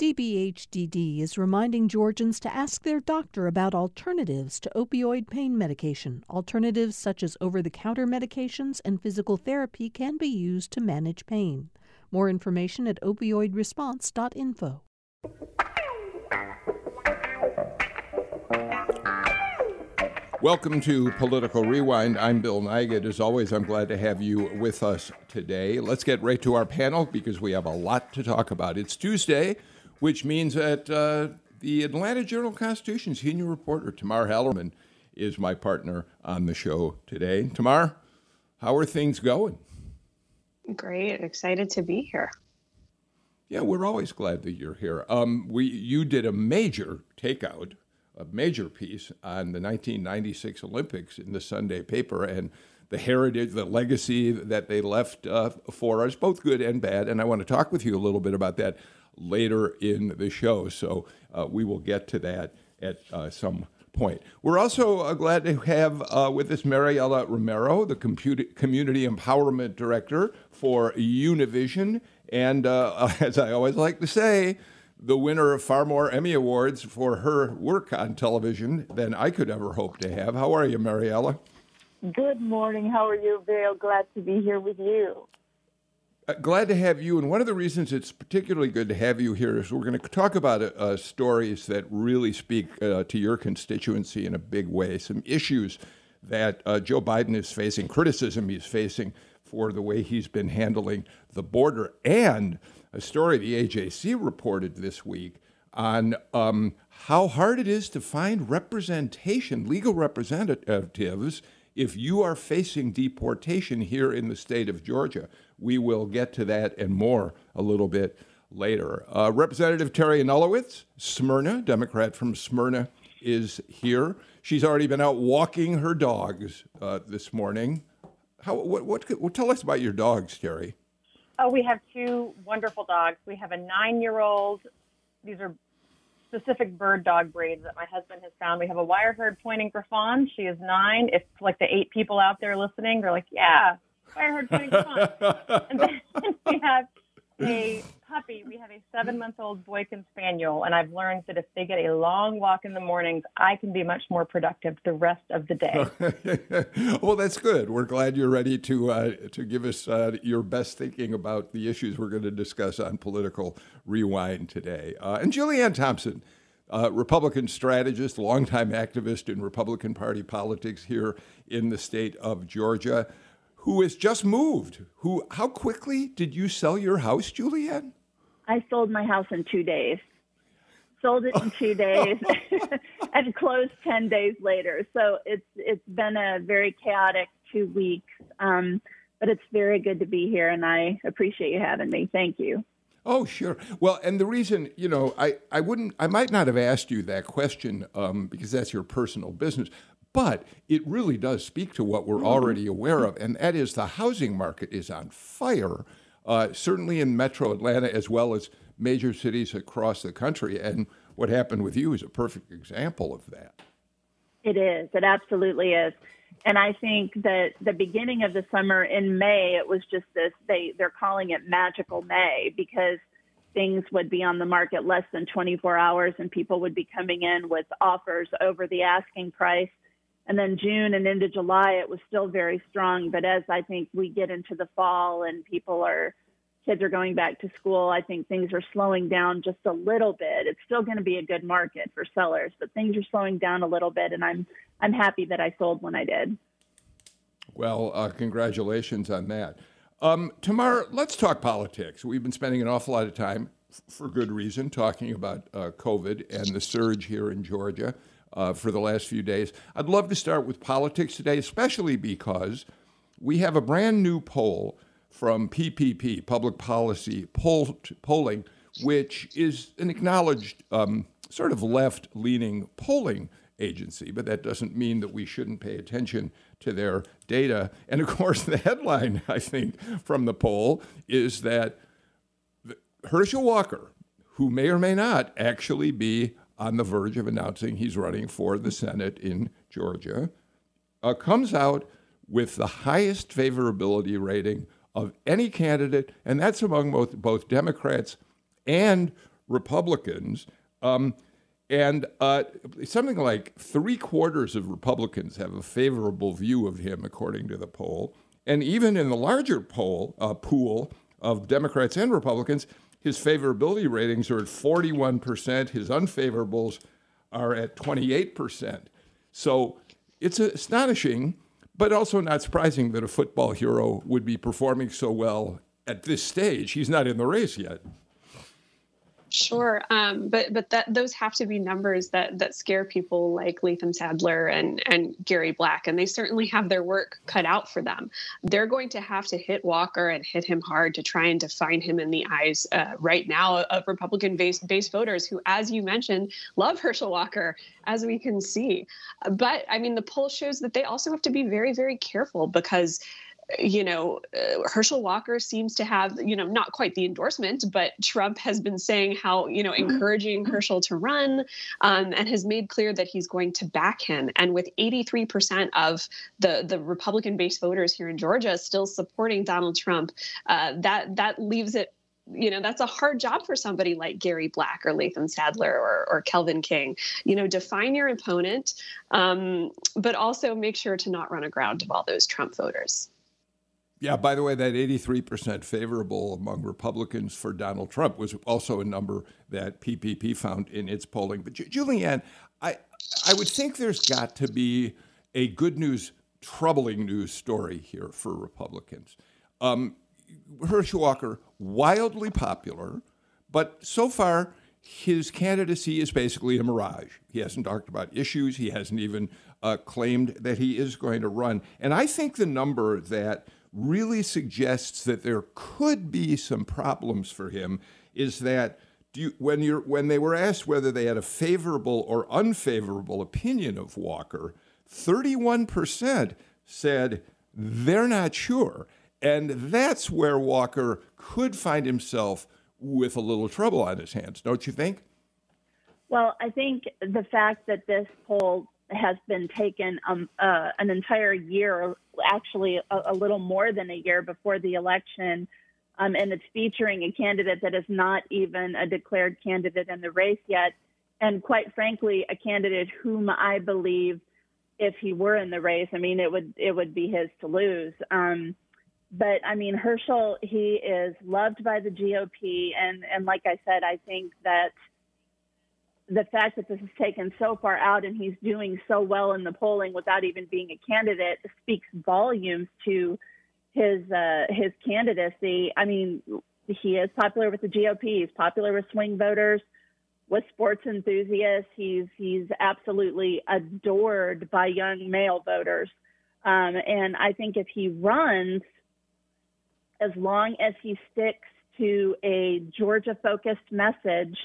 DBHDD is reminding Georgians to ask their doctor about alternatives to opioid pain medication. Alternatives such as over the counter medications and physical therapy can be used to manage pain. More information at opioidresponse.info. Welcome to Political Rewind. I'm Bill Nigut. As always, I'm glad to have you with us today. Let's get right to our panel because we have a lot to talk about. It's Tuesday which means that uh, the Atlanta Journal Constitution senior reporter Tamar Hallerman is my partner on the show today. Tamar, how are things going? Great, excited to be here. Yeah, we're always glad that you're here. Um, we you did a major takeout, a major piece on the 1996 Olympics in the Sunday paper and the heritage, the legacy that they left uh, for us, both good and bad. And I want to talk with you a little bit about that later in the show. So uh, we will get to that at uh, some point. We're also uh, glad to have uh, with us Mariela Romero, the Community Empowerment Director for Univision. And uh, as I always like to say, the winner of far more Emmy Awards for her work on television than I could ever hope to have. How are you, Mariela? Good morning. How are you, Bill? Glad to be here with you. Uh, glad to have you. And one of the reasons it's particularly good to have you here is we're going to talk about uh, stories that really speak uh, to your constituency in a big way. Some issues that uh, Joe Biden is facing, criticism he's facing for the way he's been handling the border, and a story the AJC reported this week on um, how hard it is to find representation, legal representatives, if you are facing deportation here in the state of Georgia. We will get to that and more a little bit later. Uh, Representative Terry Anulewicz, Smyrna, Democrat from Smyrna, is here. She's already been out walking her dogs uh, this morning. How, what, what, what, tell us about your dogs, Terry. Oh, we have two wonderful dogs. We have a nine-year-old. These are specific bird dog breeds that my husband has found. We have a wire haired pointing griffon. She is nine. If like the eight people out there listening, they're like, yeah, wire haired pointing griffon. and then we have a puppy. We have a seven month old Boykin Spaniel. And I've learned that if they get a long walk in the mornings, I can be much more productive the rest of the day. well, that's good. We're glad you're ready to, uh, to give us uh, your best thinking about the issues we're going to discuss on Political Rewind today. Uh, and Julianne Thompson. Uh, Republican strategist, longtime activist in Republican Party politics here in the state of Georgia who has just moved. Who? How quickly did you sell your house, Julianne? I sold my house in two days. Sold it in two days and closed ten days later. So it's it's been a very chaotic two weeks, um, but it's very good to be here, and I appreciate you having me. Thank you. Oh, sure. Well, and the reason, you know, I, I wouldn't, I might not have asked you that question um, because that's your personal business. But it really does speak to what we're mm-hmm. already aware of, and that is the housing market is on fire, uh, certainly in metro Atlanta as well as major cities across the country. And what happened with you is a perfect example of that. It is. It absolutely is. And I think that the beginning of the summer in May, it was just this, they, they're calling it magical May because things would be on the market less than 24 hours and people would be coming in with offers over the asking price and then June and into July, it was still very strong. But as I think we get into the fall and people are, kids are going back to school, I think things are slowing down just a little bit. It's still going to be a good market for sellers, but things are slowing down a little bit. And I'm, I'm happy that I sold when I did. Well, uh, congratulations on that. Um, Tamar, let's talk politics. We've been spending an awful lot of time, f- for good reason, talking about uh, COVID and the surge here in Georgia uh, for the last few days. I'd love to start with politics today, especially because we have a brand new poll from PPP, Public Policy poll, Polling, which is an acknowledged um, sort of left leaning polling agency, but that doesn't mean that we shouldn't pay attention to their data. And of course, the headline, I think, from the poll is that Herschel Walker, who may or may not actually be on the verge of announcing he's running for the Senate in Georgia, uh, comes out with the highest favorability rating of any candidate, and that's among both, both Democrats and Republicans. Um, and uh, something like three quarters of Republicans have a favorable view of him, according to the poll. And even in the larger poll uh, pool of Democrats and Republicans, his favorability ratings are at 41%. His unfavorables are at 28%. So it's astonishing, but also not surprising that a football hero would be performing so well at this stage. He's not in the race yet. Sure, um, but but that those have to be numbers that that scare people like Latham Saddler and and Gary Black, and they certainly have their work cut out for them. They're going to have to hit Walker and hit him hard to try and define him in the eyes uh, right now of Republican base base voters who, as you mentioned, love Herschel Walker, as we can see. But I mean, the poll shows that they also have to be very very careful because you know, uh, Herschel Walker seems to have, you know, not quite the endorsement, but Trump has been saying how, you know, mm-hmm. encouraging Herschel to run um, and has made clear that he's going to back him. And with 83% of the, the Republican based voters here in Georgia still supporting Donald Trump, uh, that, that leaves it you know that's a hard job for somebody like Gary Black or Latham Saddler or, or Kelvin King. You know, define your opponent, um, but also make sure to not run aground of all those Trump voters. Yeah, by the way, that 83% favorable among Republicans for Donald Trump was also a number that PPP found in its polling. But Julianne, I, I would think there's got to be a good news, troubling news story here for Republicans. Um, Herschel Walker, wildly popular, but so far his candidacy is basically a mirage. He hasn't talked about issues. He hasn't even uh, claimed that he is going to run. And I think the number that really suggests that there could be some problems for him is that you, when, you're, when they were asked whether they had a favorable or unfavorable opinion of Walker, 31% said they're not sure. And that's where Walker could find himself with a little trouble on his hands, don't you think? Well, I think the fact that this poll has been taken um, uh, an entire year, actually a, a, little more than a year before the election, um, and it's featuring a candidate that is not even a declared candidate in the race yet, and quite frankly, a candidate whom I believe, if he were in the race, I mean, it would it would be his to lose. Um, but I mean, Herschel, he is loved by the GOP, and and like I said, I think that the fact that this is taken so far out and he's doing so well in the polling without even being a candidate speaks volumes to his uh, his candidacy. I mean, he is popular with the GOP. He's popular with swing voters, with sports enthusiasts. He's he's absolutely adored by young male voters. Um, and I think if he runs, as long as he sticks to a Georgia focused message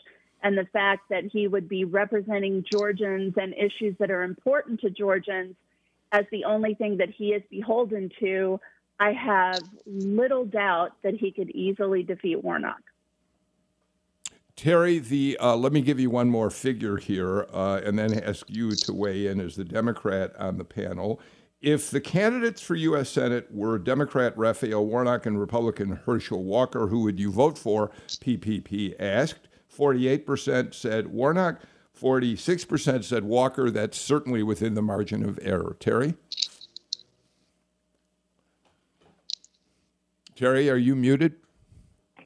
and the fact that he would be representing Georgians and issues that are important to Georgians as the only thing that he is beholden to, I have little doubt that he could easily defeat Warnock. Terry, the uh, let me give you one more figure here, uh, and then ask you to weigh in as the Democrat on the panel. If the candidates for U.S. Senate were Democrat Raphael Warnock and Republican Herschel Walker, who would you vote for? PPP asked. 48% said Warnock, 46% said Walker. That's certainly within the margin of error. Terry? Terry, are you muted?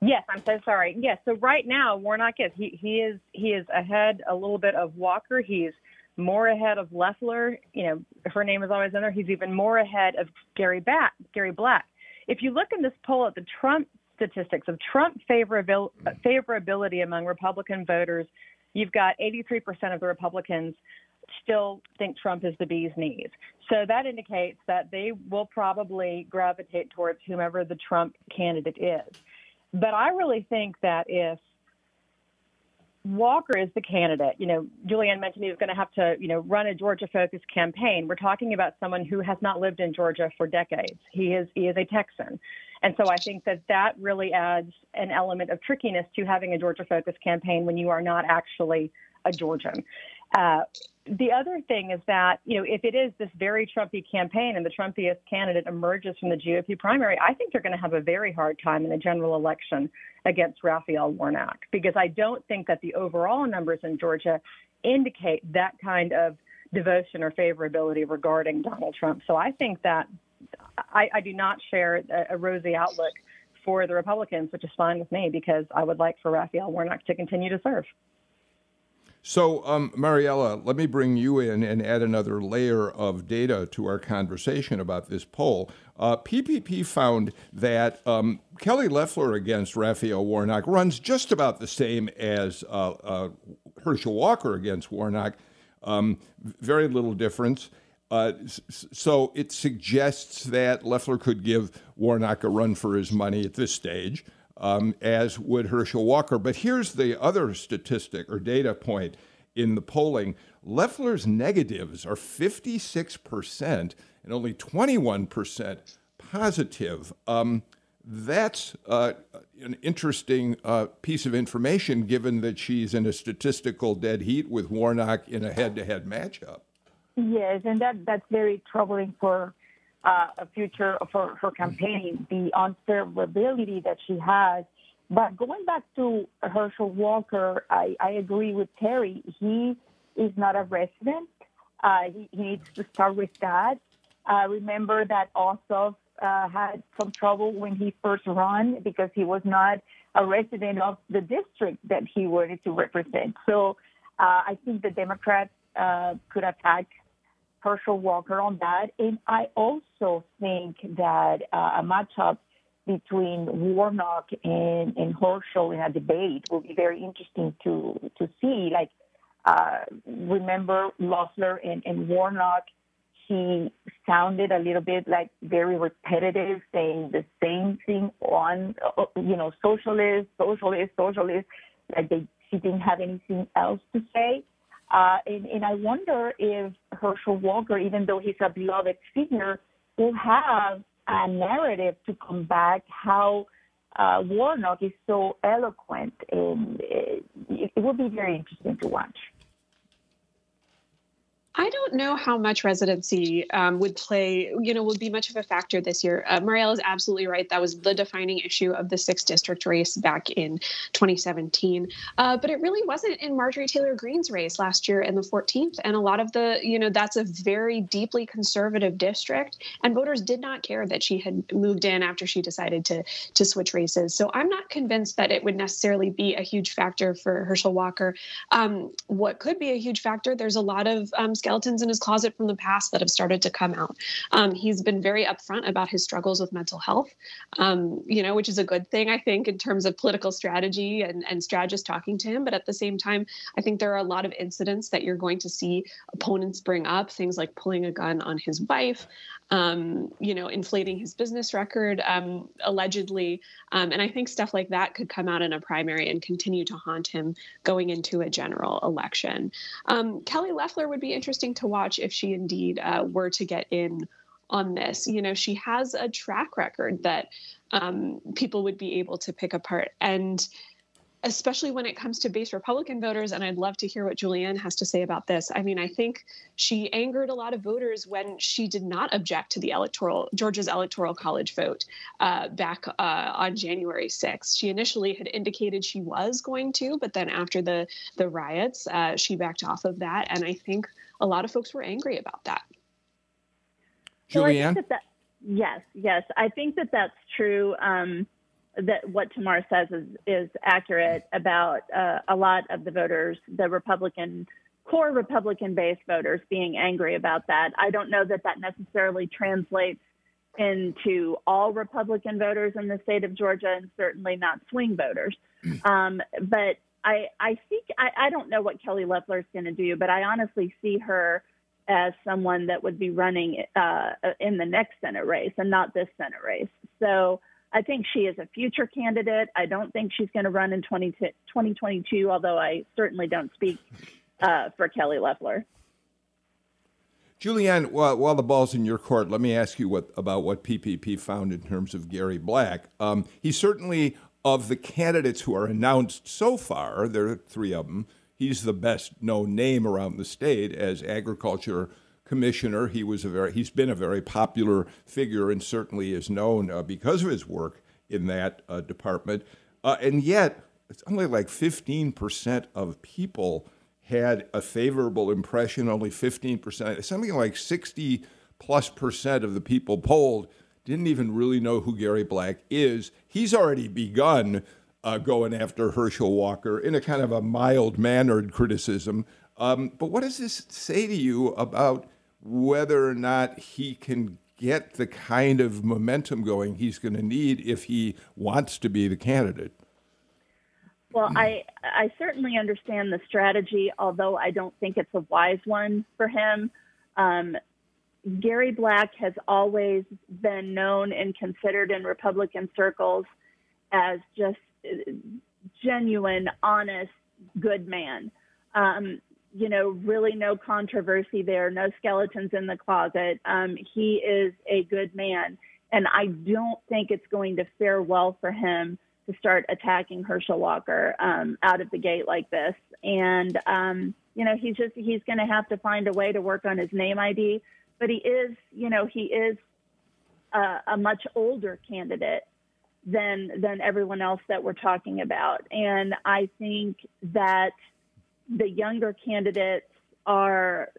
Yes, I'm so sorry. Yes, so right now Warnock is he he is he is ahead a little bit of Walker. He's more ahead of Loeffler. You know, her name is always in there. He's even more ahead of Gary Bat Gary Black. If you look in this poll at the Trump statistics of Trump favorabil- favorability among Republican voters, you've got 83% of the Republicans still think Trump is the bee's knees. So that indicates that they will probably gravitate towards whomever the Trump candidate is. But I really think that if Walker is the candidate. You know, Julianne mentioned he was going to have to, you know, run a Georgia-focused campaign. We're talking about someone who has not lived in Georgia for decades. He is he is a Texan, and so I think that that really adds an element of trickiness to having a Georgia-focused campaign when you are not actually a Georgian. Uh, the other thing is that, you know, if it is this very Trumpy campaign and the Trumpiest candidate emerges from the GOP primary, I think they're going to have a very hard time in the general election against Raphael Warnock because I don't think that the overall numbers in Georgia indicate that kind of devotion or favorability regarding Donald Trump. So I think that I, I do not share a, a rosy outlook for the Republicans, which is fine with me because I would like for Raphael Warnock to continue to serve. So, um, Mariela, let me bring you in and add another layer of data to our conversation about this poll. Uh, PPP found that um, Kelly Loeffler against Raphael Warnock runs just about the same as uh, uh, Herschel Walker against Warnock. Um, very little difference. Uh, so it suggests that Loeffler could give Warnock a run for his money at this stage um, as would Herschel Walker. But here's the other statistic or data point in the polling Loeffler's negatives are 56% and only 21% positive. Um, that's uh, an interesting uh, piece of information given that she's in a statistical dead heat with Warnock in a head to head matchup. Yes, and that, that's very troubling for uh, a future for her campaign, the unfavorability that she has. But going back to Herschel Walker, I, I agree with Terry. He is not a resident. Uh, he, he, needs to start with that. Uh, remember that Ossoff uh, had some trouble when he first ran because he was not a resident of the district that he wanted to represent. So uh, I think the Democrats uh, could attack Herschel Walker on that. And I also think that uh, a matchup between Warnock and, and Herschel in a debate will be very interesting to, to see. Like, uh, remember Loeffler and, and Warnock, he sounded a little bit like very repetitive, saying the same thing on, uh, you know, socialist, socialist, socialist, like they, she didn't have anything else to say. Uh, and, and I wonder if Herschel Walker, even though he's a beloved figure, will have a narrative to combat how uh, Warnock is so eloquent, and it, it will be very interesting to watch. I don't know how much residency um, would play, you know, would be much of a factor this year. Uh, Marielle is absolutely right. That was the defining issue of the sixth district race back in 2017. Uh, but it really wasn't in Marjorie Taylor Greene's race last year in the 14th. And a lot of the, you know, that's a very deeply conservative district. And voters did not care that she had moved in after she decided to, to switch races. So I'm not convinced that it would necessarily be a huge factor for Herschel Walker. Um, what could be a huge factor, there's a lot of um, skeletons in his closet from the past that have started to come out. Um, he's been very upfront about his struggles with mental health, um, you know, which is a good thing, I think, in terms of political strategy and, and strategists talking to him. But at the same time, I think there are a lot of incidents that you're going to see opponents bring up, things like pulling a gun on his wife, um, you know, inflating his business record, um, allegedly. Um, and I think stuff like that could come out in a primary and continue to haunt him going into a general election. Um, Kelly Loeffler would be interesting to watch if she indeed uh, were to get in on this. You know, she has a track record that um, people would be able to pick apart. And especially when it comes to base Republican voters. And I'd love to hear what Julianne has to say about this. I mean, I think she angered a lot of voters when she did not object to the electoral Georgia's electoral college vote uh, back uh, on January 6th. She initially had indicated she was going to, but then after the the riots, uh, she backed off of that. And I think a lot of folks were angry about that. Julianne. that that, yes, yes, I think that that's true. Um, that what Tamar says is, is accurate about uh, a lot of the voters, the Republican, core Republican based voters being angry about that. I don't know that that necessarily translates into all Republican voters in the state of Georgia and certainly not swing voters. Um, but I, I think, I, I don't know what Kelly Loeffler is going to do, but I honestly see her as someone that would be running uh, in the next Senate race and not this Senate race. So I think she is a future candidate. I don't think she's going to run in 20, 2022, although I certainly don't speak uh, for Kelly Loeffler. Julianne, while, while, the ball's in your court, let me ask you what, about what PPP found in terms of Gary Black. Um, he's certainly, of the candidates who are announced so far, there are three of them, he's the best known name around the state as agriculture commissioner. He was a very he's been a very popular figure and certainly is known uh, because of his work in that uh, department. Uh, and yet, it's only like 15% of people had a favorable impression. Only 15%, something like 60 plus percent of the people polled didn't even really know who Gary Black is. He's already begun uh, going after Herschel Walker in a kind of a mild mannered criticism. Um, but what does this say to you about whether or not he can get the kind of momentum going he's going to need if he wants to be the candidate? Well, I I certainly understand the strategy, although I don't think it's a wise one for him. Um, Gary Black has always been known and considered in Republican circles as just genuine, honest, good man. Um, you know, really no controversy there, no skeletons in the closet. Um, he is a good man. And I don't think it's going to fare well for him to start attacking Herschel Walker um, out of the gate like this. And, um, you know, he's just, he's going to have to find a way to work on his name ID. But he is, you know, he is a, a much older candidate than than everyone else that we're talking about. And I think that the younger candidates are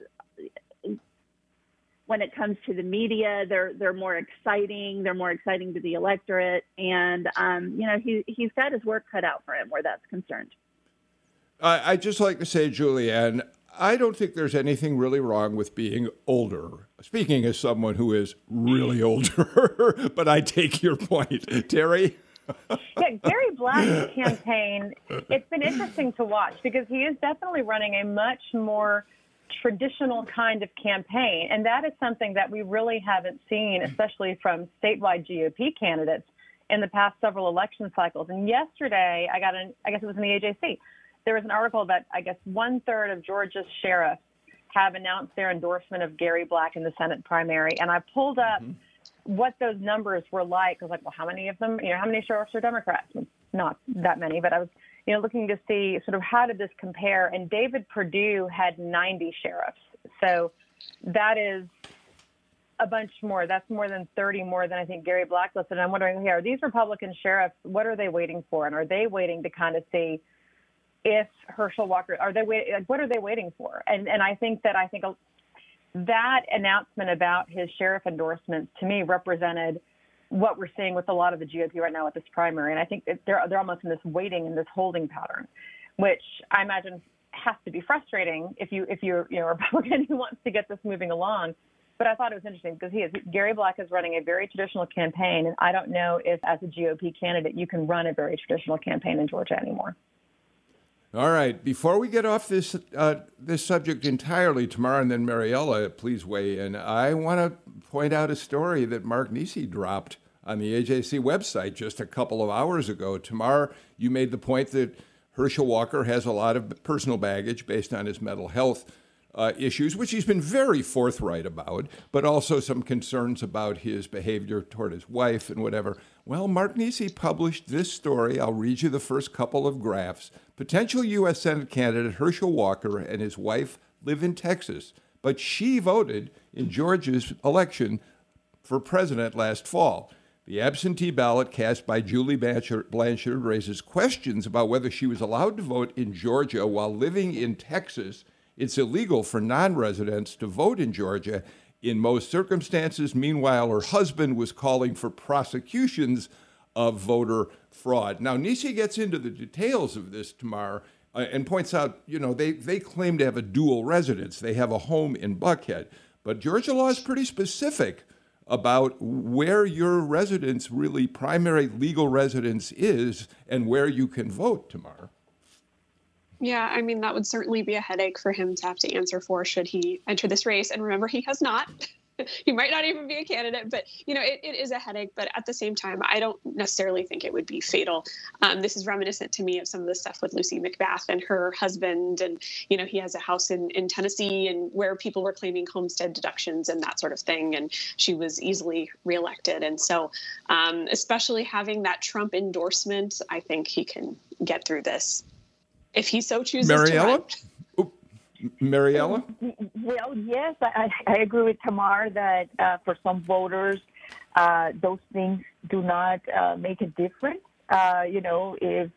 when it comes to the media, they're they're more exciting. They're more exciting to the electorate, and um, you know he he's got his work cut out for him where that's concerned. I, I just like to say, Julianne, I don't think there's anything really wrong with being older. Speaking as someone who is really older, but I take your point, Terry. Yeah, Gary Black's campaign, it's been interesting to watch because he is definitely running a much more traditional kind of campaign. And that is something that we really haven't seen, especially from statewide GOP candidates in the past several election cycles. And yesterday, I got an, I guess it was in the AJC, there was an article that I guess one third of Georgia's sheriffs have announced their endorsement of Gary Black in the Senate primary. And I pulled up mm-hmm. What those numbers were like. I was like, well, how many of them, you know, how many sheriffs are Democrats? Not that many, but I was you know, looking to see sort of how did this compare. And David Perdue had 90 sheriffs. So that is a bunch more. That's more than 30 more than I think Gary Black listed. And I'm wondering, hey, are these Republican sheriffs, what are they waiting for? And are they waiting to kind of see if Herschel Walker, are they wait, what are they waiting for? And, and I think that I think that announcement about his sheriff endorsements to me represented what we're seeing with a lot of the GOP right now at this primary. And I think they're they're almost in this waiting and this holding pattern, which I imagine has to be frustrating if you if you're you know a Republican who wants to get this moving along. But I thought it was interesting because he is Gary Black is running a very traditional campaign, and I don't know if as a GOP candidate you can run a very traditional campaign in Georgia anymore. All right. Before we get off this uh, this subject entirely, Tamar, and then Mariela, please weigh in. I want to point out a story that Mark Niesse dropped on the AJC website just a couple of hours ago. Tamar, you made the point that Herschel Walker has a lot of personal baggage based on his mental health uh, issues, which he's been very forthright about, but also some concerns about his behavior toward his wife and whatever. Well, Mark Niesse published this story. I'll read you the first couple of graphs. Potential U.S. Senate candidate Herschel Walker and his wife live in Texas, but she voted in Georgia's election for president last fall. The absentee ballot cast by Julie Blanchard raises questions about whether she was allowed to vote in Georgia while living in Texas it's illegal for non residents to vote in Georgia in most circumstances. Meanwhile, her husband was calling for prosecutions of voter fraud. Now, Niesse gets into the details of this tomorrow uh, and points out, you know, they, they claim to have a dual residence. They have a home in Buckhead. But Georgia law is pretty specific about where your residence, really primary legal residence, is and where you can vote Tamar. Yeah, I mean, that would certainly be a headache for him to have to answer for should he enter this race. And remember, he has not. he might not even be a candidate, but you know, it, it is a headache. But at the same time, I don't necessarily think it would be fatal. Um, this is reminiscent to me of some of the stuff with Lucy McBath and her husband, and you know, he has a house in in Tennessee, and where people were claiming homestead deductions and that sort of thing, and she was easily reelected. And so, um, especially having that Trump endorsement, I think he can get through this. If he so chooses Mariela? to. Mariela? Well, yes, I, I agree with Tamar that uh, for some voters, uh, those things do not uh, make a difference. Uh, you know, if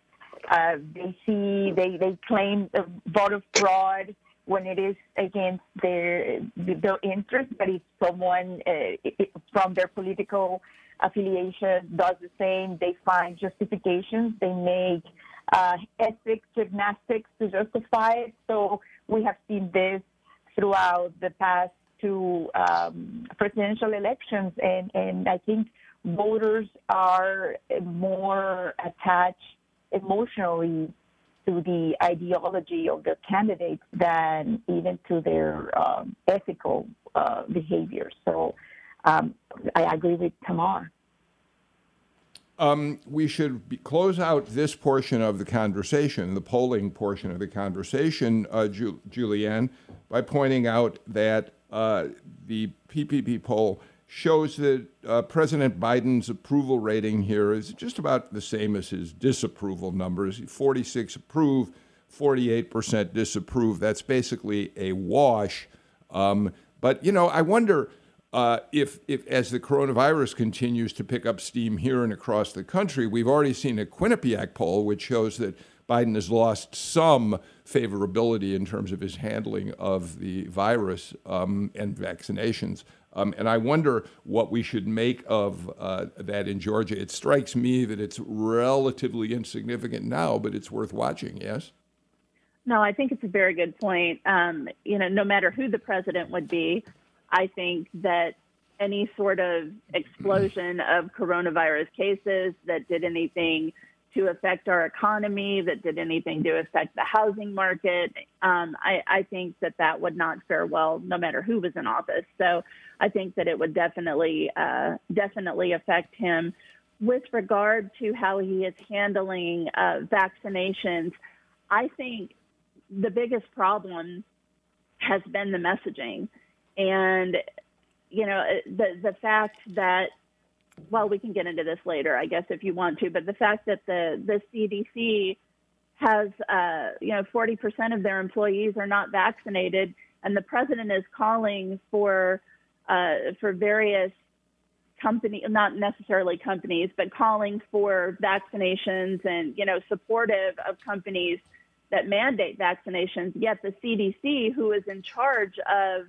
uh, they see, they, they claim a of fraud when it is against their their interest, but if someone uh, from their political affiliation does the same, they find justifications, they make uh, ethics gymnastics to justify it. So we have seen this throughout the past two um, presidential elections, and, and I think voters are more attached emotionally to the ideology of the candidates than even to their um, ethical uh, behavior. So um, I agree with Tamar. Um, we should be, close out this portion of the conversation, the polling portion of the conversation, uh, Ju- Julianne, by pointing out that uh, the PPP poll shows that uh, President Biden's approval rating here is just about the same as his disapproval numbers 46 approve, 48% disapprove. That's basically a wash. Um, but, you know, I wonder uh, if, if, as the coronavirus continues to pick up steam here and across the country, we've already seen a Quinnipiac poll which shows that Biden has lost some favorability in terms of his handling of the virus um, and vaccinations. Um, and I wonder what we should make of uh, that in Georgia. It strikes me that it's relatively insignificant now, but it's worth watching, yes? No, I think it's a very good point. Um, you know, no matter who the president would be, I think that any sort of explosion of coronavirus cases that did anything to affect our economy, that did anything to affect the housing market, um, I, I, think that that would not fare well, no matter who was in office. So I think that it would definitely, uh, definitely affect him. With regard to how he is handling uh, vaccinations, I think the biggest problem has been the messaging. And, you know, the, the fact that, well, we can get into this later, I guess, if you want to, but the fact that the, the CDC has, uh, you know, 40% of their employees are not vaccinated, and the president is calling for, uh, for various company, not necessarily companies, but calling for vaccinations and, you know, supportive of companies that mandate vaccinations. Yet the CDC, who is in charge of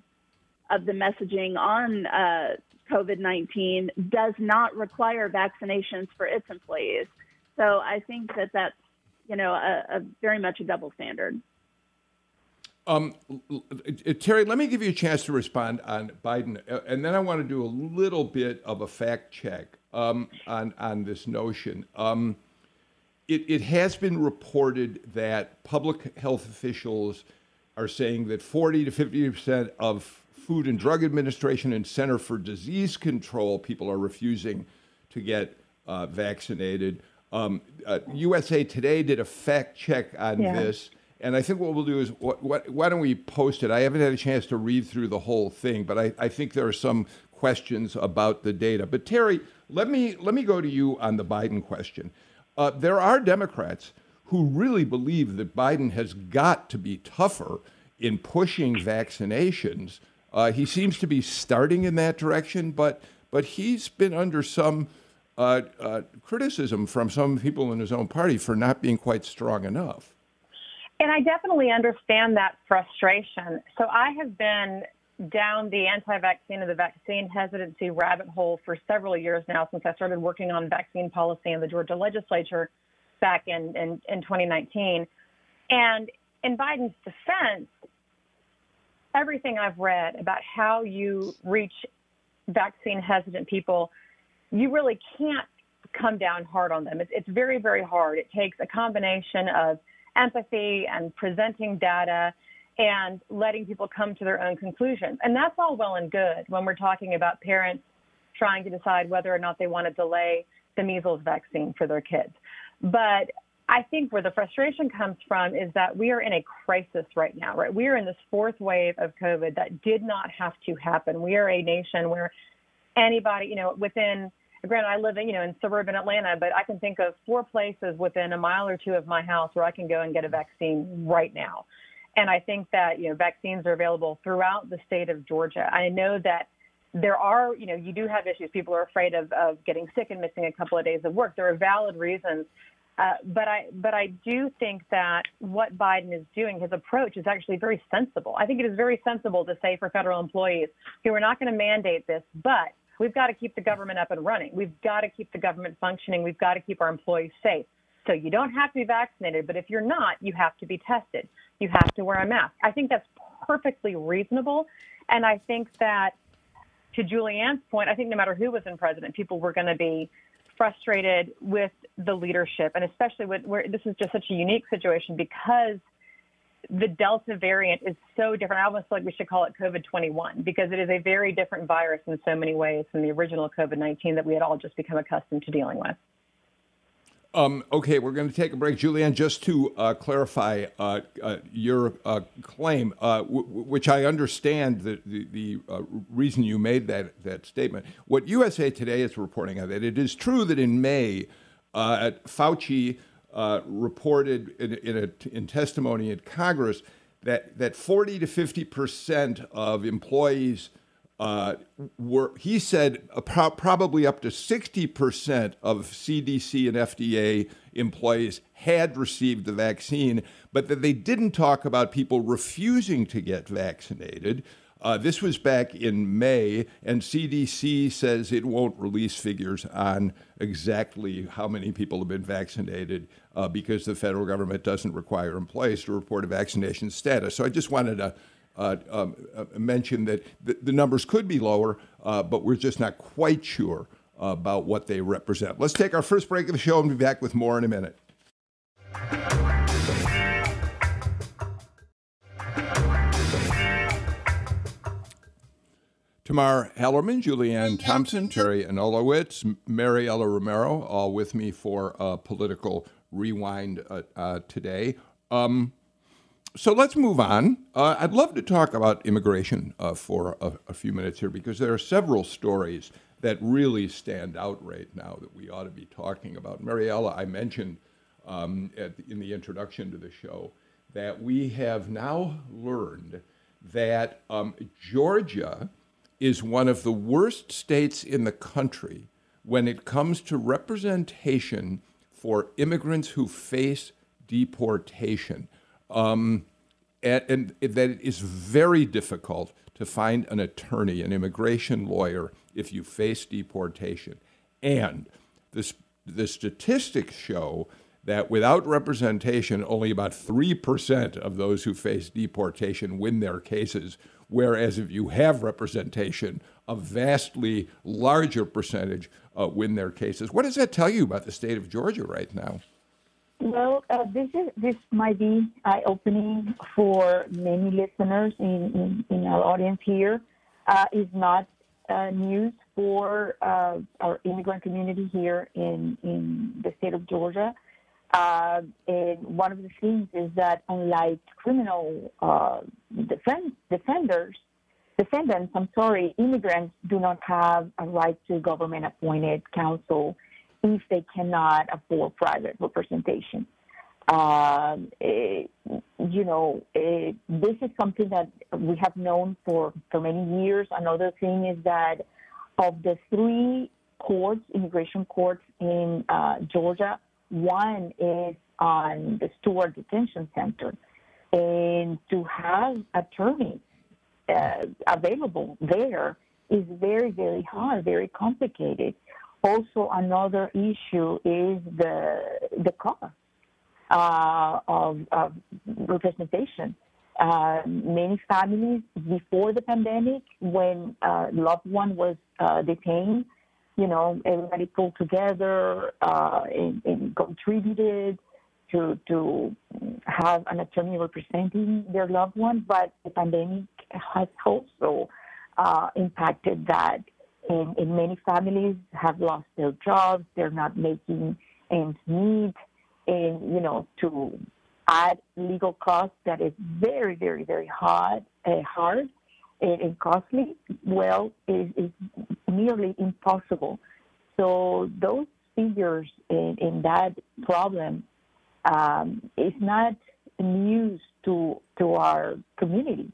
of the messaging on uh, COVID 19 does not require vaccinations for its employees. So I think that that's, you know, a, a very much a double standard. Um, Terry, let me give you a chance to respond on Biden, uh, and then I want to do a little bit of a fact check um, on on this notion. Um, it, it has been reported that public health officials are saying that 40 to 50 percent of Food and Drug Administration and Center for Disease Control, people are refusing to get uh, vaccinated. Um, uh, USA Today did a fact check on yeah. this. And I think what we'll do is, what, what, why don't we post it? I haven't had a chance to read through the whole thing, but I, I think there are some questions about the data. But Terry, let me let me go to you on the Biden question. Uh, there are Democrats who really believe that Biden has got to be tougher in pushing vaccinations uh, he seems to be starting in that direction, but but he's been under some uh, uh, criticism from some people in his own party for not being quite strong enough. And I definitely understand that frustration. So I have been down the anti-vaccine and the vaccine hesitancy rabbit hole for several years now since I started working on vaccine policy in the Georgia legislature back in, in, in 2019. And in Biden's defense, everything I've read about how you reach vaccine hesitant people, you really can't come down hard on them. It's, it's very, very hard. It takes a combination of empathy and presenting data and letting people come to their own conclusions. And that's all well and good when we're talking about parents trying to decide whether or not they want to delay the measles vaccine for their kids. But I think where the frustration comes from is that we are in a crisis right now, right? We are in this fourth wave of COVID that did not have to happen. We are a nation where anybody, you know, within Granted, I live in, you know, in suburban Atlanta, but I can think of four places within a mile or two of my house where I can go and get a vaccine right now. And I think that, you know, vaccines are available throughout the state of Georgia. I know that there are, you know, you do have issues. People are afraid of, of getting sick and missing a couple of days of work. There are valid reasons. Uh, but I, but I do think that what Biden is doing, his approach is actually very sensible. I think it is very sensible to say for federal employees, okay, we're not going to mandate this, but we've got to keep the government up and running. We've got to keep the government functioning. We've got to keep our employees safe. So you don't have to be vaccinated, but if you're not, you have to be tested. You have to wear a mask. I think that's perfectly reasonable. And I think that to Julianne's point, I think no matter who was in president, people were going to be frustrated with the leadership, and especially with where this is just such a unique situation because the Delta variant is so different. I almost feel like we should call it COVID 21 because it is a very different virus in so many ways from the original COVID 19 that we had all just become accustomed to dealing with. Um, okay, we're going to take a break. Julianne, just to uh, clarify uh, uh, your uh, claim, uh, w- which I understand the, the, the uh, reason you made that, that statement. What USA Today is reporting on that it is true that in May, Fauci reported in, in, a, in testimony in Congress that, that 40 to 50 percent of employees – uh, were he said pro- probably up to 60% of CDC and FDA employees had received the vaccine, but that they didn't talk about people refusing to get vaccinated. Uh, this was back in May, and CDC says it won't release figures on exactly how many people have been vaccinated uh, because the federal government doesn't require employees to report a vaccination status. So I just wanted to uh, um, uh, mentioned that the, numbers could be lower, uh, but we're just not quite sure about what they represent. Let's take our first break of the show and be back with more in a minute. Tamar Hallerman, Julianne Thompson, Terry Anulewicz, Mariela Romero, all with me for a political rewind uh, uh, today. Um, so let's move on. Uh, I'd love to talk about immigration uh, for a, a, few minutes here because there are several stories that really stand out right now that we ought to be talking about. Mariela, I mentioned um, at, in the introduction to the show that we have now learned that um, Georgia is one of the worst states in the country when it comes to representation for immigrants who face deportation. Um, and, and that it is very difficult to find an attorney, an immigration lawyer, if you face deportation. And this, the statistics show that without representation, only about 3% of those who face deportation win their cases, whereas if you have representation, a vastly larger percentage uh, win their cases. What does that tell you about the state of Georgia right now? Well, uh, this is this might be eye-opening for many listeners in, in, in our audience here. Uh, is not uh, news for uh, our immigrant community here in in the state of Georgia. Uh, and one of the things is that unlike criminal uh, defend, defenders, defendants, I'm sorry, immigrants do not have a right to government-appointed counsel if they cannot afford private representation. Um, it, you know, it, this is something that we have known for, for many years. Another thing is that of the three courts, immigration courts in uh, Georgia, one is on the Stewart Detention Center. And to have attorneys uh, available there is very, very hard, very complicated. Also, another issue is the the cost uh, of, of, representation. Uh, many families before the pandemic, when uh, loved one was uh, detained, you know, everybody pulled together uh, and, and, contributed to to have an attorney representing their loved one. But the pandemic has also uh, impacted that and, and many families have lost their jobs. They're not making ends meet. And, you know, to add legal costs that is very, very, very hard, uh, hard and, and costly, well, is, is nearly impossible So those figures in, that problem um, is not news to to our community,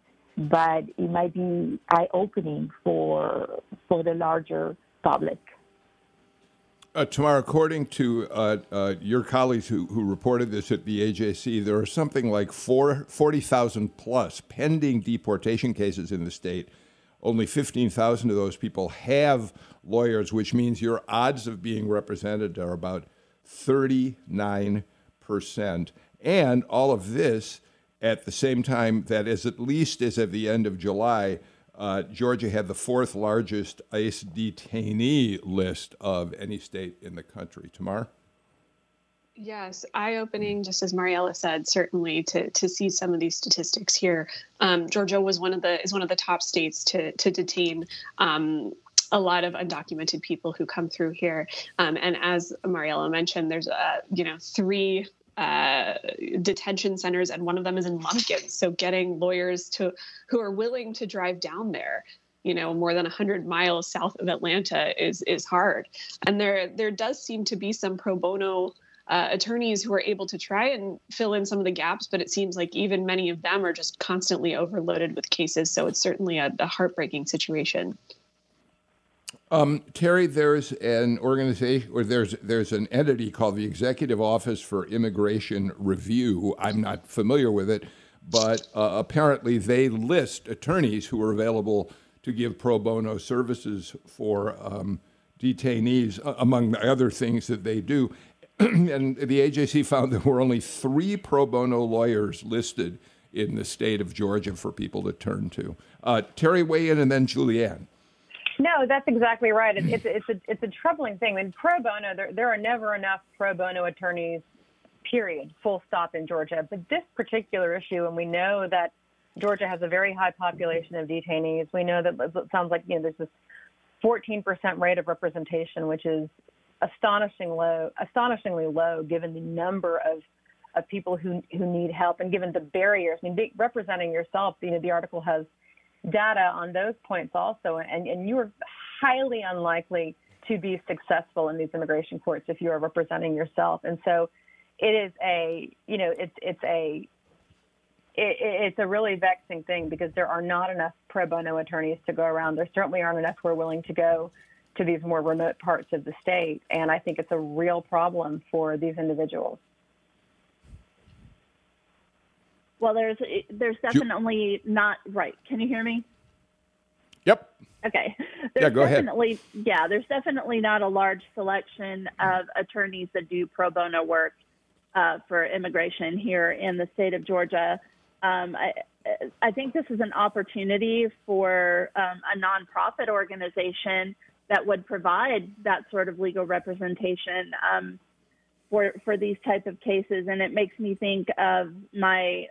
but it might be eye opening for for the larger public. Uh, according to uh, uh, your colleagues who, who reported this at the AJC, there are something like 40,000 plus pending deportation cases in the state. Only 15,000 of those people have lawyers, which means your odds of being represented are about 39%. And all of this at the same time that, as at least as of the end of July, uh, Georgia had the fourth largest ICE detainee list of any state in the country. Tamar? Yes, eye-opening, just as Mariela said, certainly to to see some of these statistics here. Um, Georgia was one of the is one of the top states to to detain um, a lot of undocumented people who come through here. Um, and as Mariela mentioned, there's uh, you know three uh, detention centers, and one of them is in Lumpkin. So getting lawyers to who are willing to drive down there, you know, more than 100 miles south of Atlanta is is hard. And there there does seem to be some pro bono. Uh, attorneys who are able to try and fill in some of the gaps, but it seems like even many of them are just constantly overloaded with cases. So it's certainly a, a heartbreaking situation. Um, Teri, there's an organization or there's there's an entity called the Executive Office for Immigration Review. I'm not familiar with it, but uh, apparently they list attorneys who are available to give pro bono services for um, detainees, among the other things that they do. and the AJC found there were only three pro bono lawyers listed in the state of Georgia for people to turn to. Uh, Teri, weigh in, and then Julianne. No, that's exactly right. It's, it's, a, it's a troubling thing. I mean, pro bono, there, there are never enough pro bono attorneys, period, full stop in Georgia. But this particular issue, and we know that Georgia has a very high population of detainees. We know that it sounds like, you know, there's this 14% rate of representation, which is astonishing low, astonishingly low given the number of of people who who need help and given the barriers. I mean, representing yourself, you know, the article has data on those points also, and, and you are highly unlikely to be successful in these immigration courts if you are representing yourself. And so it is a, you know, it's, it's a, it, it's a really vexing thing because there are not enough pro bono attorneys to go around. There certainly aren't enough who are willing to go to these more remote parts of the state. And I think it's a real problem for these individuals. Well, there's there's definitely not right. Can you hear me? Yep. Okay. There's yeah, go definitely, ahead. Yeah, there's definitely not a large selection of attorneys that do pro bono work uh, for immigration here in the state of Georgia. Um, I, I think this is an opportunity for um, a nonprofit organization that would provide that sort of legal representation um, for for these type of cases, and it makes me think of my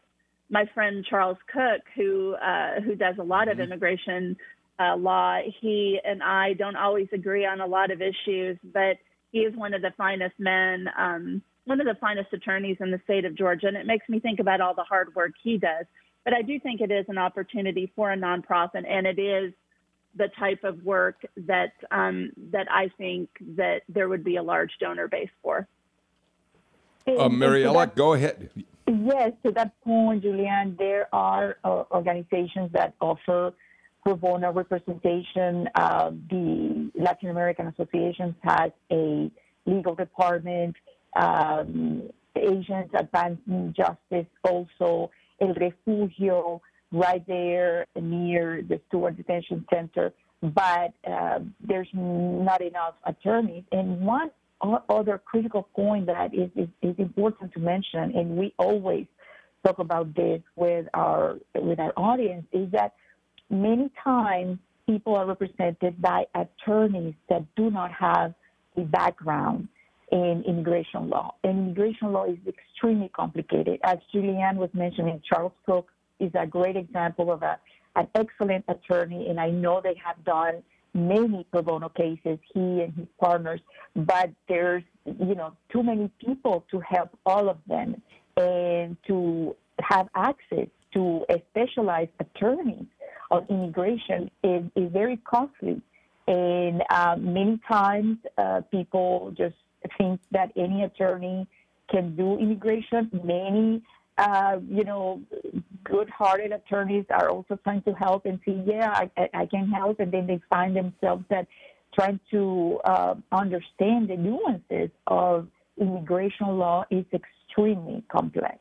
my friend Charles Kuck, who uh, who does a lot of mm-hmm. immigration uh, law, he and I don't always agree on a lot of issues, but he is one of the finest men, um, one of the finest attorneys in the state of Georgia, and it makes me think about all the hard work he does. But I do think it is an opportunity for a nonprofit, and it is the type of work that um, that I think that there would be a large donor base for. Uh, Mariela, go ahead. Yes, to that point, Julianne, there are uh, organizations that offer pro bono representation. Uh, the Latin American Association has a legal department. Um, Asians Advancing Justice also, El Refugio, right there near the Stewart Detention Center. But uh, there's not enough attorneys. And one other critical point that is, is, is important to mention, and we always talk about this with our with our audience, is that many times people are represented by attorneys that do not have a background in immigration law. And immigration law is extremely complicated. As Julianne was mentioning, Charles Kuck is a great example of a, an excellent attorney, and I know they have done many pro bono cases, he and his partners, but there's, you know, too many people to help all of them and to have access to a specialized attorney on immigration is, is very costly. And uh, many times uh, people just think that any attorney can do immigration. Many, uh, you know, good-hearted attorneys are also trying to help and see, yeah, I, I can help, and then they find themselves that trying to uh, understand the nuances of immigration law is extremely complex.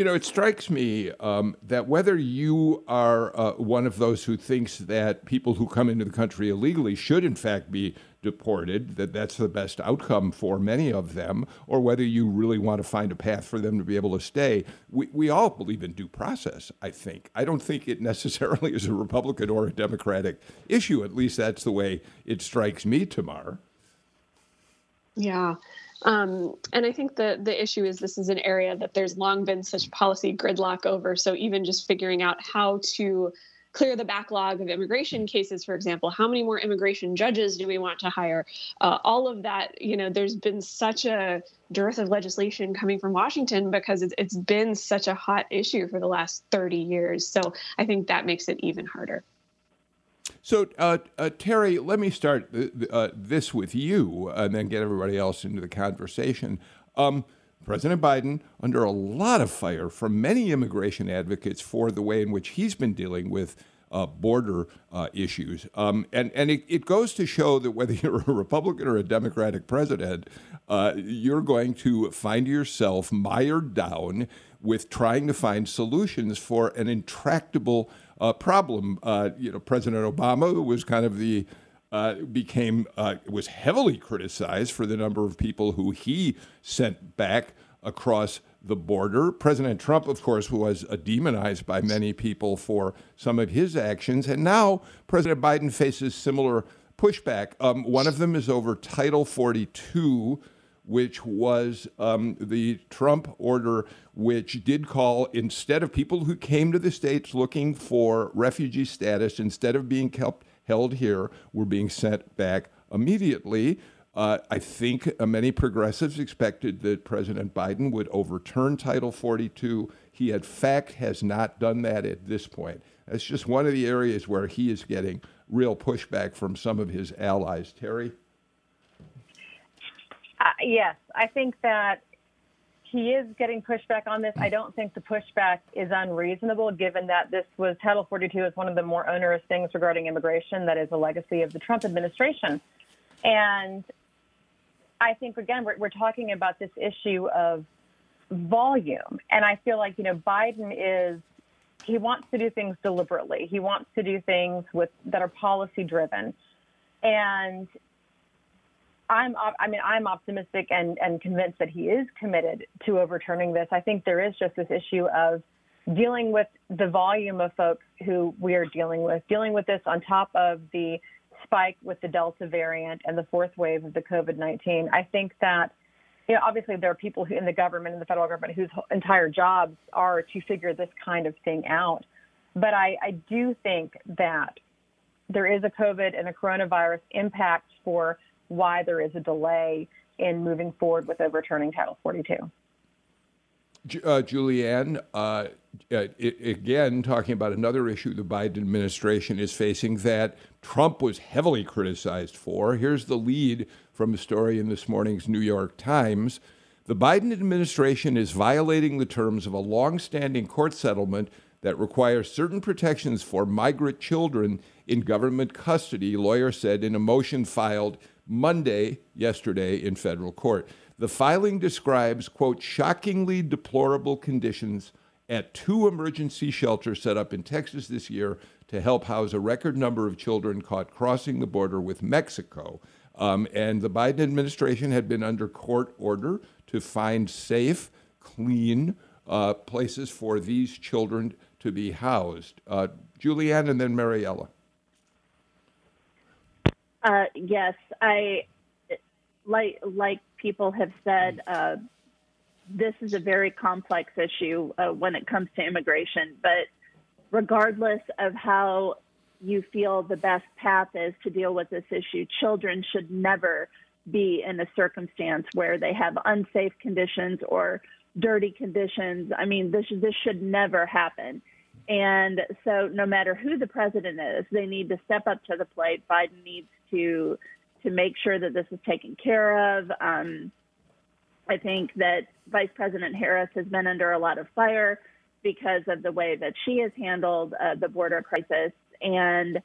You know, it strikes me um, that whether you are uh, one of those who thinks that people who come into the country illegally should, in fact, be deported, that that's the best outcome for many of them, or whether you really want to find a path for them to be able to stay, we, we all believe in due process, I think. I don't think it necessarily is a Republican or a Democratic issue. At least that's the way it strikes me, Tamar. Yeah. Um, and I think the the issue is this is an area that there's long been such policy gridlock over. So even just figuring out how to clear the backlog of immigration cases, for example, how many more immigration judges do we want to hire? Uh, all of that, you know, there's been such a dearth of legislation coming from Washington because it's, it's been such a hot issue for the last 30 years. So I think that makes it even harder. So, uh, uh, Teri, let me start uh, this with you and then get everybody else into the conversation. Um, President Biden under a lot of fire from many immigration advocates for the way in which he's been dealing with uh, border uh, issues. Um, and and it, it, goes to show that whether you're a Republican or a Democratic president, uh, you're going to find yourself mired down with trying to find solutions for an intractable uh, problem. Uh, you know, President Obama was kind of the uh, became uh, was heavily criticized for the number of people who he sent back across the border. President Trump, of course, was demonized by many people for some of his actions, and now President Biden faces similar pushback. Um, one of them is over Title 42 which was um, the Trump order, which did call instead of people who came to the states looking for refugee status, instead of being kept held here, were being sent back immediately. Uh, I think uh, many progressives expected that President Biden would overturn Title 42. He, in fact, has not done that at this point. That's just one of the areas where he is getting real pushback from some of his allies. Teri? Uh, yes, I think that he is getting pushback on this. I don't think the pushback is unreasonable, given that this was Title 42 is one of the more onerous things regarding immigration that is a legacy of the Trump administration. And I think, again, we're, we're talking about this issue of volume. And I feel like, you know, Biden is, he wants to do things deliberately. He wants to do things with that are policy driven. And I'm, I mean, I'm optimistic and, and convinced that he is committed to overturning this. I think there is just this issue of dealing with the volume of folks who we are dealing with, dealing with this on top of the spike with the Delta variant and the fourth wave of the COVID 19. I think that, you know, obviously there are people in the government and the federal government whose entire jobs are to figure this kind of thing out. But I, I do think that there is a COVID and a coronavirus impact for why there is a delay in moving forward with overturning Title 42. Uh, Julianne, uh, it, again, talking about another issue the Biden administration is facing that Trump was heavily criticized for. Here's the lead from a story in this morning's New York Times. The Biden administration is violating the terms of a long-standing court settlement that requires certain protections for migrant children in government custody, lawyers said in a motion filed Monday, yesterday, in federal court. The filing describes, quote, shockingly deplorable conditions at two emergency shelters set up in Texas this year to help house a record number of children caught crossing the border with Mexico. Um, and the Biden administration had been under court order to find safe, clean uh, places for these children to be housed. Uh, Julianne and then Mariela. Uh, yes, I like like people have said. Uh, this is a very complex issue uh, when it comes to immigration, but regardless of how you feel the best path is to deal with this issue, children should never be in a circumstance where they have unsafe conditions or dirty conditions. I mean, this this should never happen. And so, no matter who the president is, they need to step up to the plate. Biden needs to to make sure that this is taken care of. Um, I think that Vice President Harris has been under a lot of fire because of the way that she has handled uh, the border crisis. And,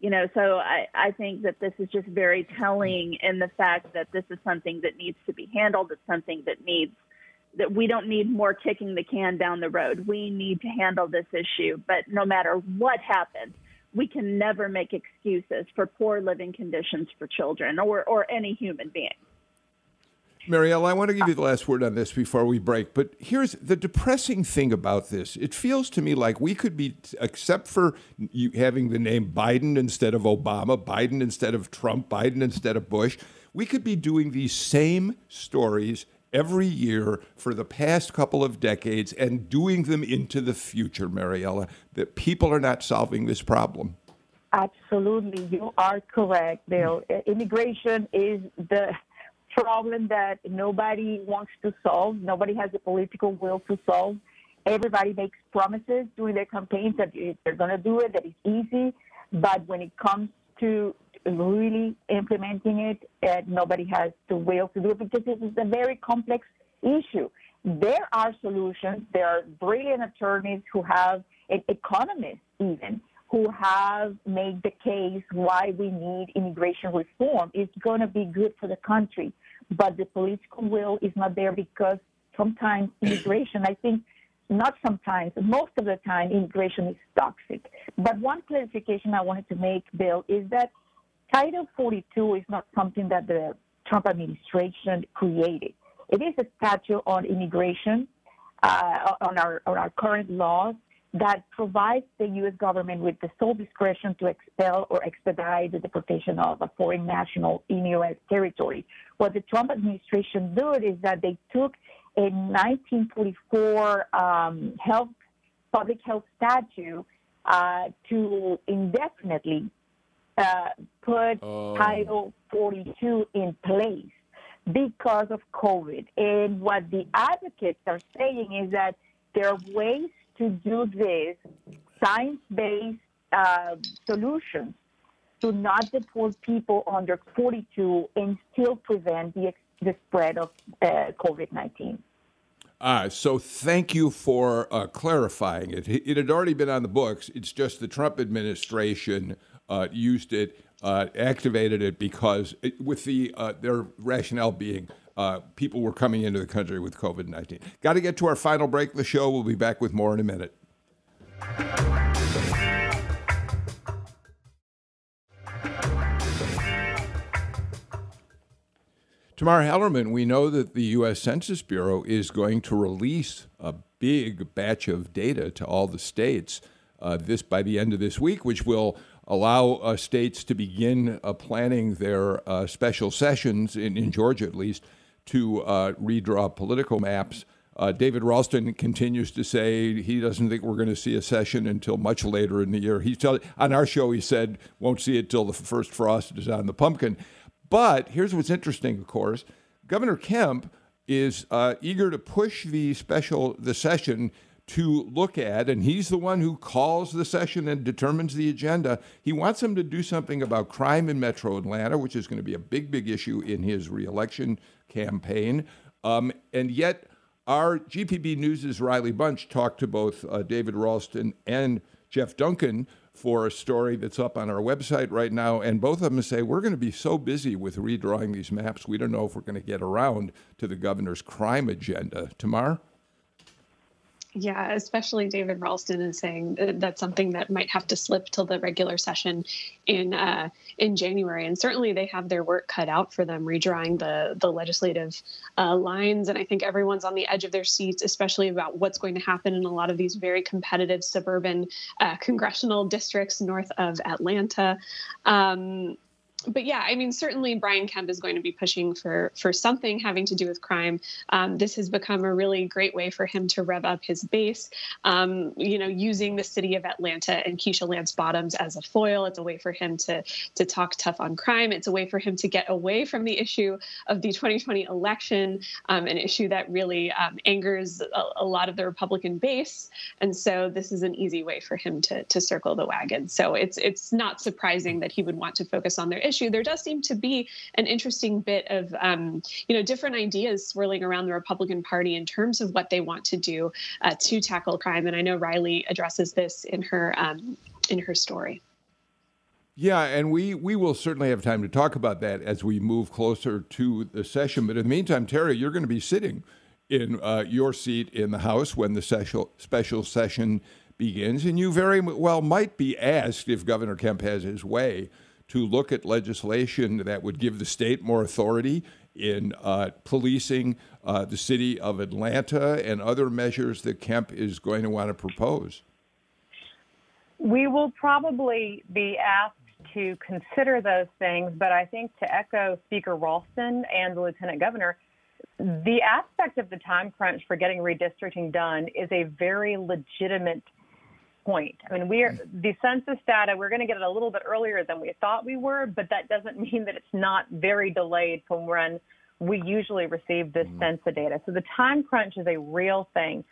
you know, so I, I think that this is just very telling in the fact that this is something that needs to be handled. It's something that needs that we don't need more kicking the can down the road. We need to handle this issue. But no matter what happens, we can never make excuses for poor living conditions for children or, or any human being. Marielle, I want to give you the last word on this before we break. But here's the depressing thing about this. It feels to me like we could be, except for having the name Biden instead of Obama, Biden instead of Trump, Biden instead of Bush, we could be doing these same stories every year for the past couple of decades and doing them into the future, Mariela, that people are not solving this problem. Absolutely. You are correct, Bill. Hmm. Immigration is the problem that nobody wants to solve. Nobody has the political will to solve. Everybody makes promises during their campaigns that they're going to do it, that it's easy. But when it comes to really implementing it, uh, nobody has the will to do it because this is a very complex issue. There are solutions. There are brilliant attorneys who have, economists even, who have made the case why we need immigration reform. It's going to be good for the country but the political will is not there because sometimes immigration, I think, not sometimes, most of the time, immigration is toxic. But one clarification I wanted to make, Bill, is that Title 42 is not something that the Trump administration created. It is a statute on immigration, uh, on our on our current laws, that provides the U.S. government with the sole discretion to expel or expedite the deportation of a foreign national in U.S. territory. What the Trump administration did is that they took a 1944 um, health public health statute uh, to indefinitely uh, put oh. Title 42 in place because of COVID. And what the advocates are saying is that there are ways to do this science-based uh, solutions to not deport people under 42 and still prevent the, the spread of uh, COVID-19. Uh, so thank you for uh, clarifying it. It had already been on the books. It's just the Trump administration uh, used it, uh, activated it because it, with the uh, their rationale being uh, people were coming into the country with COVID 19. Got to get to our final break of the show. We'll be back with more in a minute. Tamar Hallerman, we know that the U.S. Census Bureau is going to release a big batch of data to all the states uh, this by the end of this week, which will allow uh, states to begin uh, planning their uh, special sessions in, in Georgia, at least, to uh, redraw political maps. Uh, David Ralston continues to say he doesn't think we're going to see a session until much later in the year. He tell, on our show he said won't see it till the first frost is on the pumpkin. But here's what's interesting, of course: Governor Kemp is uh, eager to push the special the session to look at, and he's the one who calls the session and determines the agenda. He wants them to do something about crime in Metro Atlanta, which is going to be a big, big issue in his reelection campaign. Um, and yet, our GPB News' Riley Bunch talked to both uh, David Ralston and Jeff Duncan for a story that's up on our website right now. And both of them say, We're going to be so busy with redrawing these maps, we don't know if we're going to get around to the governor's crime agenda. Tamar? Yeah, especially David Ralston is saying that that's something that might have to slip till the regular session in uh, in January. And certainly they have their work cut out for them redrawing the the legislative uh, lines. And I think everyone's on the edge of their seats, especially about what's going to happen in a lot of these very competitive suburban uh, congressional districts north of Atlanta. Um, but yeah, I mean, certainly Brian Kemp is going to be pushing for for something having to do with crime. Um, this has become a really great way for him to rev up his base. Um, you know, using the city of Atlanta and Keisha Lance Bottoms as a foil. It's a way for him to to talk tough on crime. It's a way for him to get away from the issue of the 2020 election, um, an issue that really um, angers a, a, lot of the Republican base. And so this is an easy way for him to to circle the wagon. So it's it's not surprising that he would want to focus on their issue. There does seem to be an interesting bit of um, you know different ideas swirling around the Republican Party in terms of what they want to do uh, to tackle crime. And I know Riley addresses this in her um, in her story. Yeah, and we, we will certainly have time to talk about that as we move closer to the session. But in the meantime, Teri, you're going to be sitting in uh, your seat in the House when the special, special session begins. And you very well might be asked, if Governor Kemp has his way, to look at legislation that would give the state more authority in uh, policing uh, the city of Atlanta and other measures that Kemp is going to want to propose. We will probably be asked to consider those things, but I think to echo Speaker Ralston and the Lieutenant Governor, the aspect of the time crunch for getting redistricting done is a very legitimate point. I mean, we are the census data. We're going to get it a little bit earlier than we thought we were, but that doesn't mean that it's not very delayed from when we usually receive this mm-hmm. census data. So the time crunch is a real thing.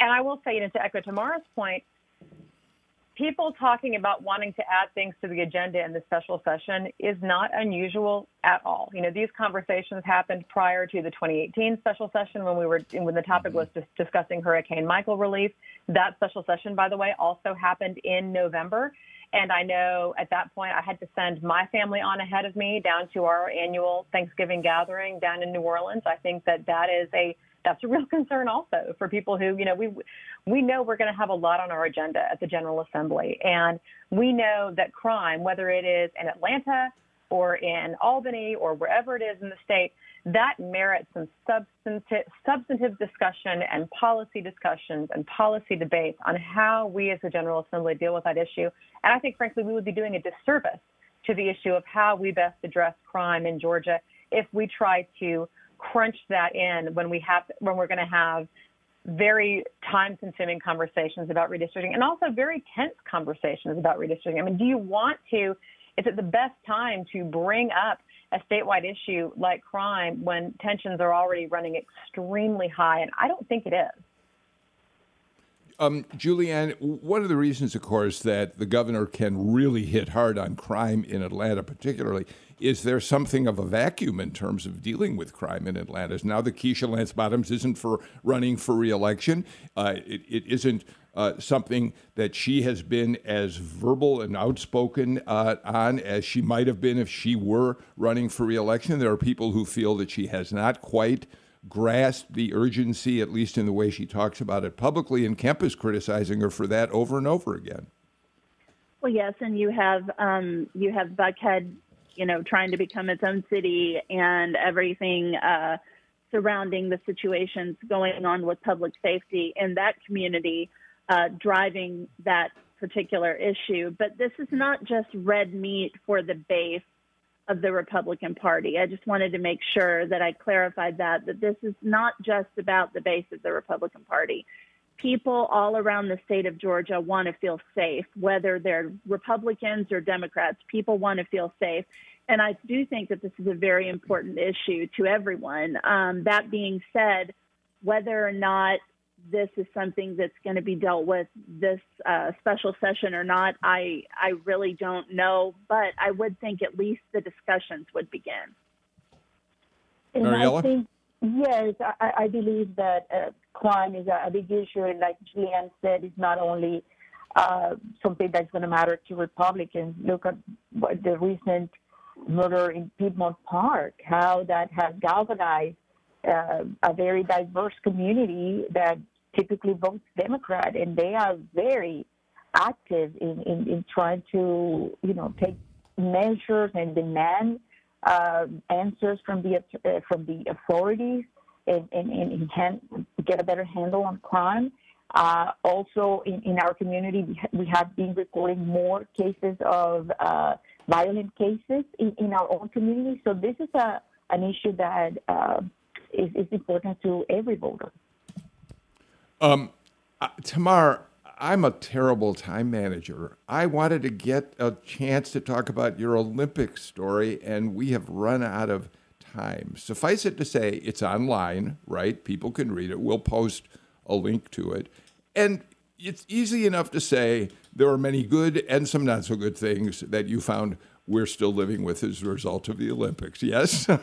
And I will say, you know, to echo Tamara's point, people talking about wanting to add things to the agenda in the special session is not unusual at all. You know, these conversations happened prior to the 2018 special session when we were when the topic mm-hmm. was just discussing Hurricane Michael relief. That special session, by the way, also happened in November. And I know at that point I had to send my family on ahead of me down to our annual Thanksgiving gathering down in New Orleans. I think that that is a that's a real concern also for people who, you know, we we know we're going to have a lot on our agenda at the General Assembly, and we know that crime, whether it is in Atlanta or in Albany or wherever it is in the state, that merits some substantive substantive discussion and policy discussions and policy debates on how we as the General Assembly deal with that issue. And I think, frankly, we would be doing a disservice to the issue of how we best address crime in Georgia if we try to crunch that in when we have when we're going to have very time consuming conversations about redistricting and also very tense conversations about redistricting. I mean, do you want to, is it the best time to bring up a statewide issue like crime when tensions are already running extremely high? And I don't think it is. Um, Julianne, one of the reasons, of course, that the governor can really hit hard on crime in Atlanta, particularly, is there something of a vacuum in terms of dealing with crime in Atlanta? Now that Keisha Lance Bottoms isn't for running for reelection, uh, it, it isn't uh, something that she has been as verbal and outspoken uh, on as she might have been if she were running for reelection. There are people who feel that she has not quite grasped the urgency, at least in the way she talks about it publicly, and Kemp is criticizing her for that over and over again. Well, yes, and you have um, you have Buckhead you know, trying to become its own city and everything uh, surrounding the situations going on with public safety in that community uh, driving that particular issue. But this is not just red meat for the base of the Republican Party. I just wanted to make sure that I clarified that that this is not just about the base of the Republican Party people all around the state of Georgia want to feel safe, whether they're Republicans or Democrats. People want to feel safe. And I do think that this is a very important issue to everyone. Um, that being said, whether or not this is something that's going to be dealt with this uh, special session or not, I I really don't know. But I would think at least the discussions would begin. And I think yes, I, I believe that uh, crime is a, a big issue, and like Julianne said, it's not only uh, something that's going to matter to Republicans. Look at what the recent murder in Piedmont Park, how that has galvanized uh, a very diverse community that typically votes Democrat, and they are very active in, in, in trying to, you know, take measures and demand uh, answers from the uh, from the authorities and, and, and hand, get a better handle on crime. Uh, also, in, in our community, we have been recording more cases of uh, violent cases in, in our own community. So this is a an issue that uh, is, is important to every voter. Um, uh, Tamar, I'm a terrible time manager. I wanted to get a chance to talk about your Olympic story, and we have run out of time. Suffice it to say, it's online, right? People can read it. We'll post a link to it. And it's easy enough to say there are many good and some not so good things that you found we're still living with as a result of the Olympics. Yes?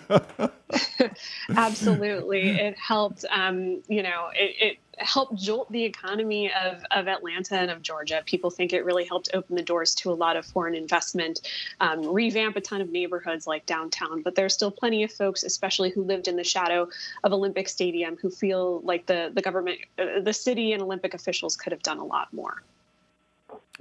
Absolutely. It helped, um, you know, it, it, helped jolt the economy of, of Atlanta and of Georgia. People think it really helped open the doors to a lot of foreign investment, um, revamp a ton of neighborhoods like downtown. But there's still plenty of folks, especially who lived in the shadow of Olympic Stadium, who feel like the, the government, uh, the city and Olympic officials could have done a lot more.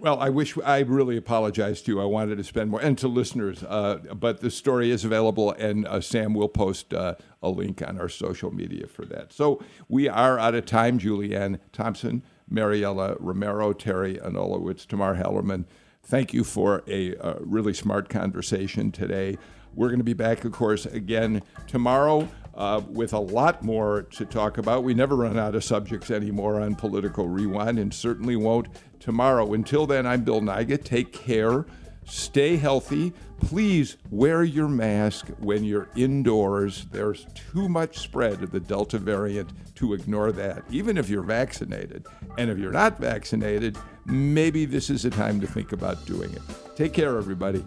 Well, I wish I really apologize to you. I wanted to spend more, and to listeners, uh, but the story is available, and uh, Sam will post uh, a link on our social media for that. So we are out of time. Julianne Thompson, Mariela Romero, Teri Anulewicz, Tamar Hallerman, thank you for a uh, really smart conversation today. We're going to be back, of course, again tomorrow. Uh, with a lot more to talk about. We never run out of subjects anymore on Political Rewind, and certainly won't tomorrow. Until then, I'm Bill Nigut. Take care. Stay healthy. Please wear your mask when you're indoors. There's too much spread of the Delta variant to ignore that, even if you're vaccinated. And if you're not vaccinated, maybe this is a time to think about doing it. Take care, everybody.